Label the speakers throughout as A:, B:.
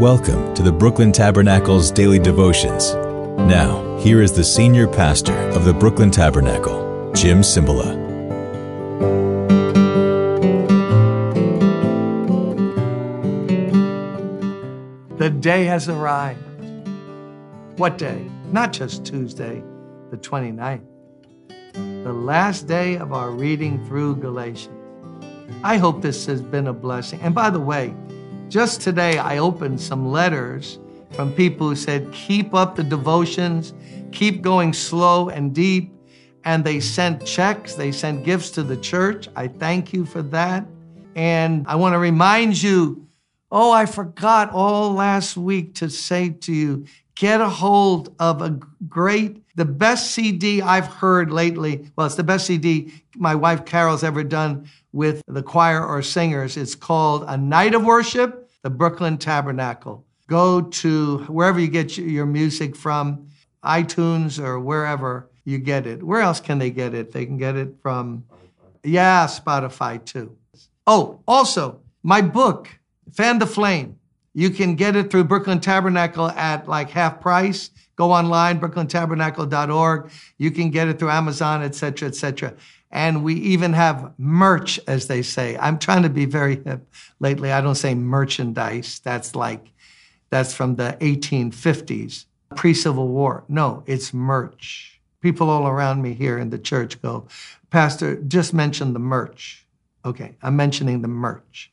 A: Welcome to the Brooklyn Tabernacle's daily devotions. Now, here is the senior pastor of the Brooklyn Tabernacle, Jim Cymbala.
B: The day has arrived. What day? Not just Tuesday, the 29th. The last day of our reading through Galatians. I hope this has been a blessing. And by the way, just today I opened some letters from people who said, keep up the devotions, keep going slow and deep. And they sent checks, they sent gifts to the church. I thank you for that. And I want to remind you oh, I forgot all last week to say to you, get a hold of a great, the best CD I've heard lately. Well, it's the best CD my wife Carol's ever done with the choir or singers. It's called A Night of Worship, the Brooklyn Tabernacle. Go to wherever you get your music from, iTunes or wherever you get it. Where else can they get it? They can get it from, yeah, Spotify too. Oh, also, my book, Fan the Flame. You can get it through Brooklyn Tabernacle at like half price. Go online, brooklyntabernacle.org. You can get it through Amazon, etc., etc. And we even have merch, as they say. I'm trying to be very hip lately. I don't say merchandise. That's like, that's from the 1850s, pre Civil War. No, it's merch. People all around me here in the church go, Pastor, just mention the merch. Okay, I'm mentioning the merch.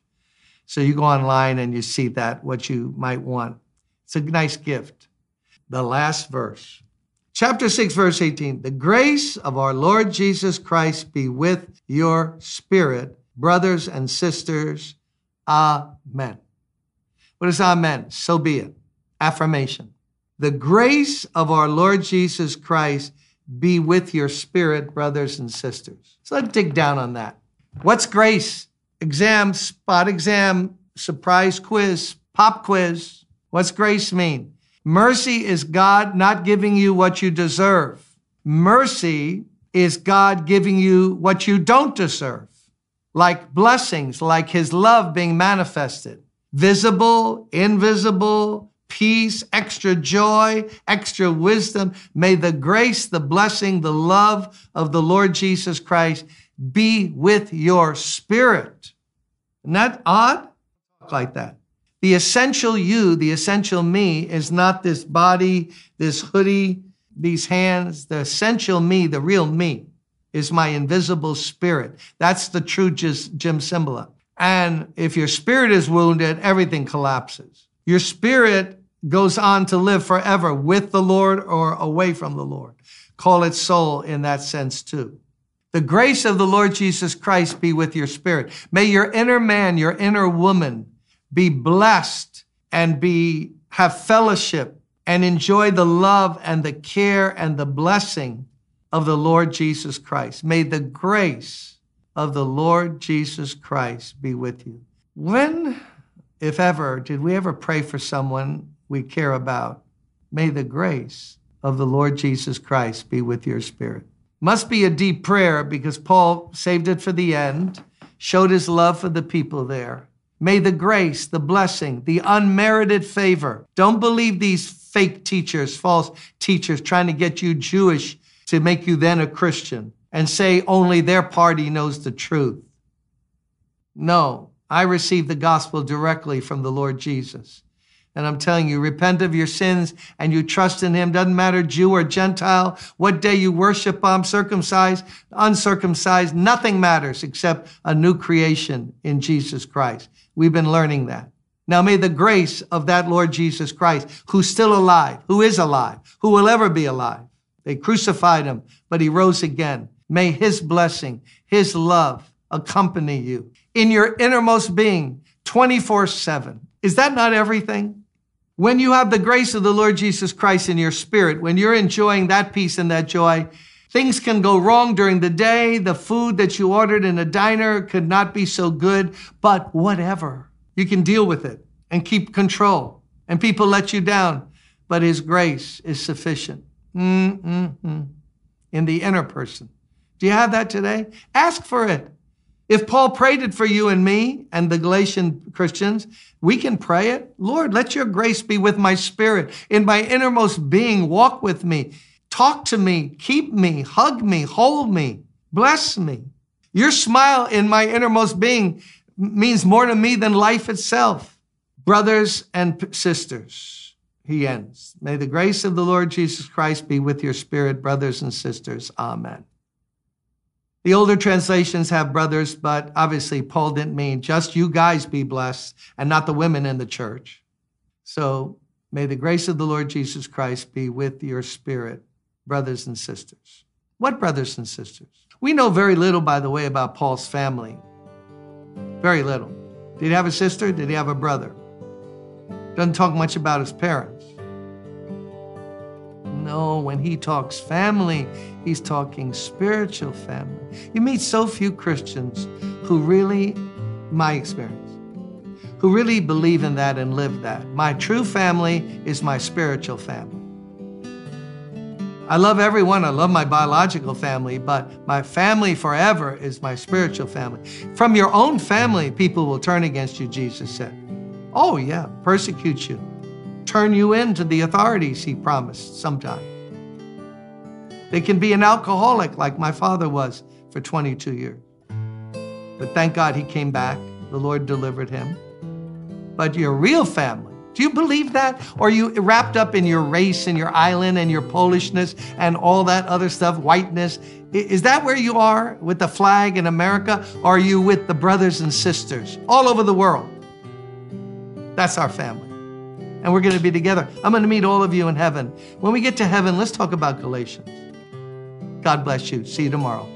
B: So you go online and you see that, what you might want. It's a nice gift. The last verse. Chapter 6, verse 18. The grace of our Lord Jesus Christ be with your spirit, brothers and sisters. Amen. What is amen? So be it. Affirmation. The grace of our Lord Jesus Christ be with your spirit, brothers and sisters. So let's dig down on that. What's grace? Exam, spot exam, surprise quiz, pop quiz. What's grace mean? Mercy is God not giving you what you deserve. Mercy is God giving you what you don't deserve, like blessings, like his love being manifested, visible, invisible, peace, extra joy, extra wisdom. May the grace, the blessing, the love of the Lord Jesus Christ be with your spirit. Isn't that odd? Like that. The essential you, the essential me, is not this body, this hoodie, these hands. The essential me, the real me, is my invisible spirit. That's the true Jim Cymbala. And if your spirit is wounded, everything collapses. Your spirit goes on to live forever with the Lord or away from the Lord. Call it soul in that sense too. The grace of the Lord Jesus Christ be with your spirit. May your inner man, your inner woman be blessed and be, have fellowship and enjoy the love and the care and the blessing of the Lord Jesus Christ. May the grace of the Lord Jesus Christ be with you. When, if ever, did we ever pray for someone we care about? May the grace of the Lord Jesus Christ be with your spirit. Must be a deep prayer because Paul saved it for the end, showed his love for the people there. May the grace, the blessing, the unmerited favor. Don't believe these fake teachers, false teachers trying to get you Jewish to make you then a Christian and say only their party knows the truth. No, I received the gospel directly from the Lord Jesus. And I'm telling you, repent of your sins and you trust in him. Doesn't matter Jew or Gentile, what day you worship him, circumcised, uncircumcised, nothing matters except a new creation in Jesus Christ. We've been learning that. Now may the grace of that Lord Jesus Christ, who's still alive, who is alive, who will ever be alive. They crucified him, but he rose again. May his blessing, his love accompany you in your innermost being 24 7. Is that not everything? When you have the grace of the Lord Jesus Christ in your spirit, when you're enjoying that peace and that joy, things can go wrong during the day. The food that you ordered in a diner could not be so good, but whatever. You can deal with it and keep control. And people let you down, but His grace is sufficient. Mm-mm-mm. In the inner person. Do you have that today? Ask for it. If Paul prayed it for you and me and the Galatian Christians, we can pray it. Lord, let your grace be with my spirit. In my innermost being, walk with me. Talk to me, keep me, hug me, hold me, bless me. Your smile in my innermost being means more to me than life itself. Brothers and sisters, he ends. May the grace of the Lord Jesus Christ be with your spirit, brothers and sisters. Amen. The older translations have brothers, but obviously Paul didn't mean just you guys be blessed and not the women in the church. So may the grace of the Lord Jesus Christ be with your spirit brothers and sisters. What brothers and sisters? We know very little, by the way, about Paul's family. Very little. Did he have a sister? Did he have a brother? Doesn't talk much about his parents. No, when he talks family, he's talking spiritual family. You meet so few Christians who really, my experience, who really believe in that and live that. My true family is my spiritual family. I love everyone. I love my biological family, but my family forever is my spiritual family. From your own family, people will turn against you, Jesus said. Oh, yeah, persecute you, turn you in to the authorities, he promised sometime. They can be an alcoholic like my father was for 22 years. But thank God he came back. The Lord delivered him. But your real family, do you believe that? Or are you wrapped up in your race and your island and your Polishness and all that other stuff, whiteness? Is that where you are with the flag in America? Or are you with the brothers and sisters all over the world? That's our family. And we're going to be together. I'm going to meet all of you in heaven. When we get to heaven, let's talk about Galatians. God bless you. See you tomorrow.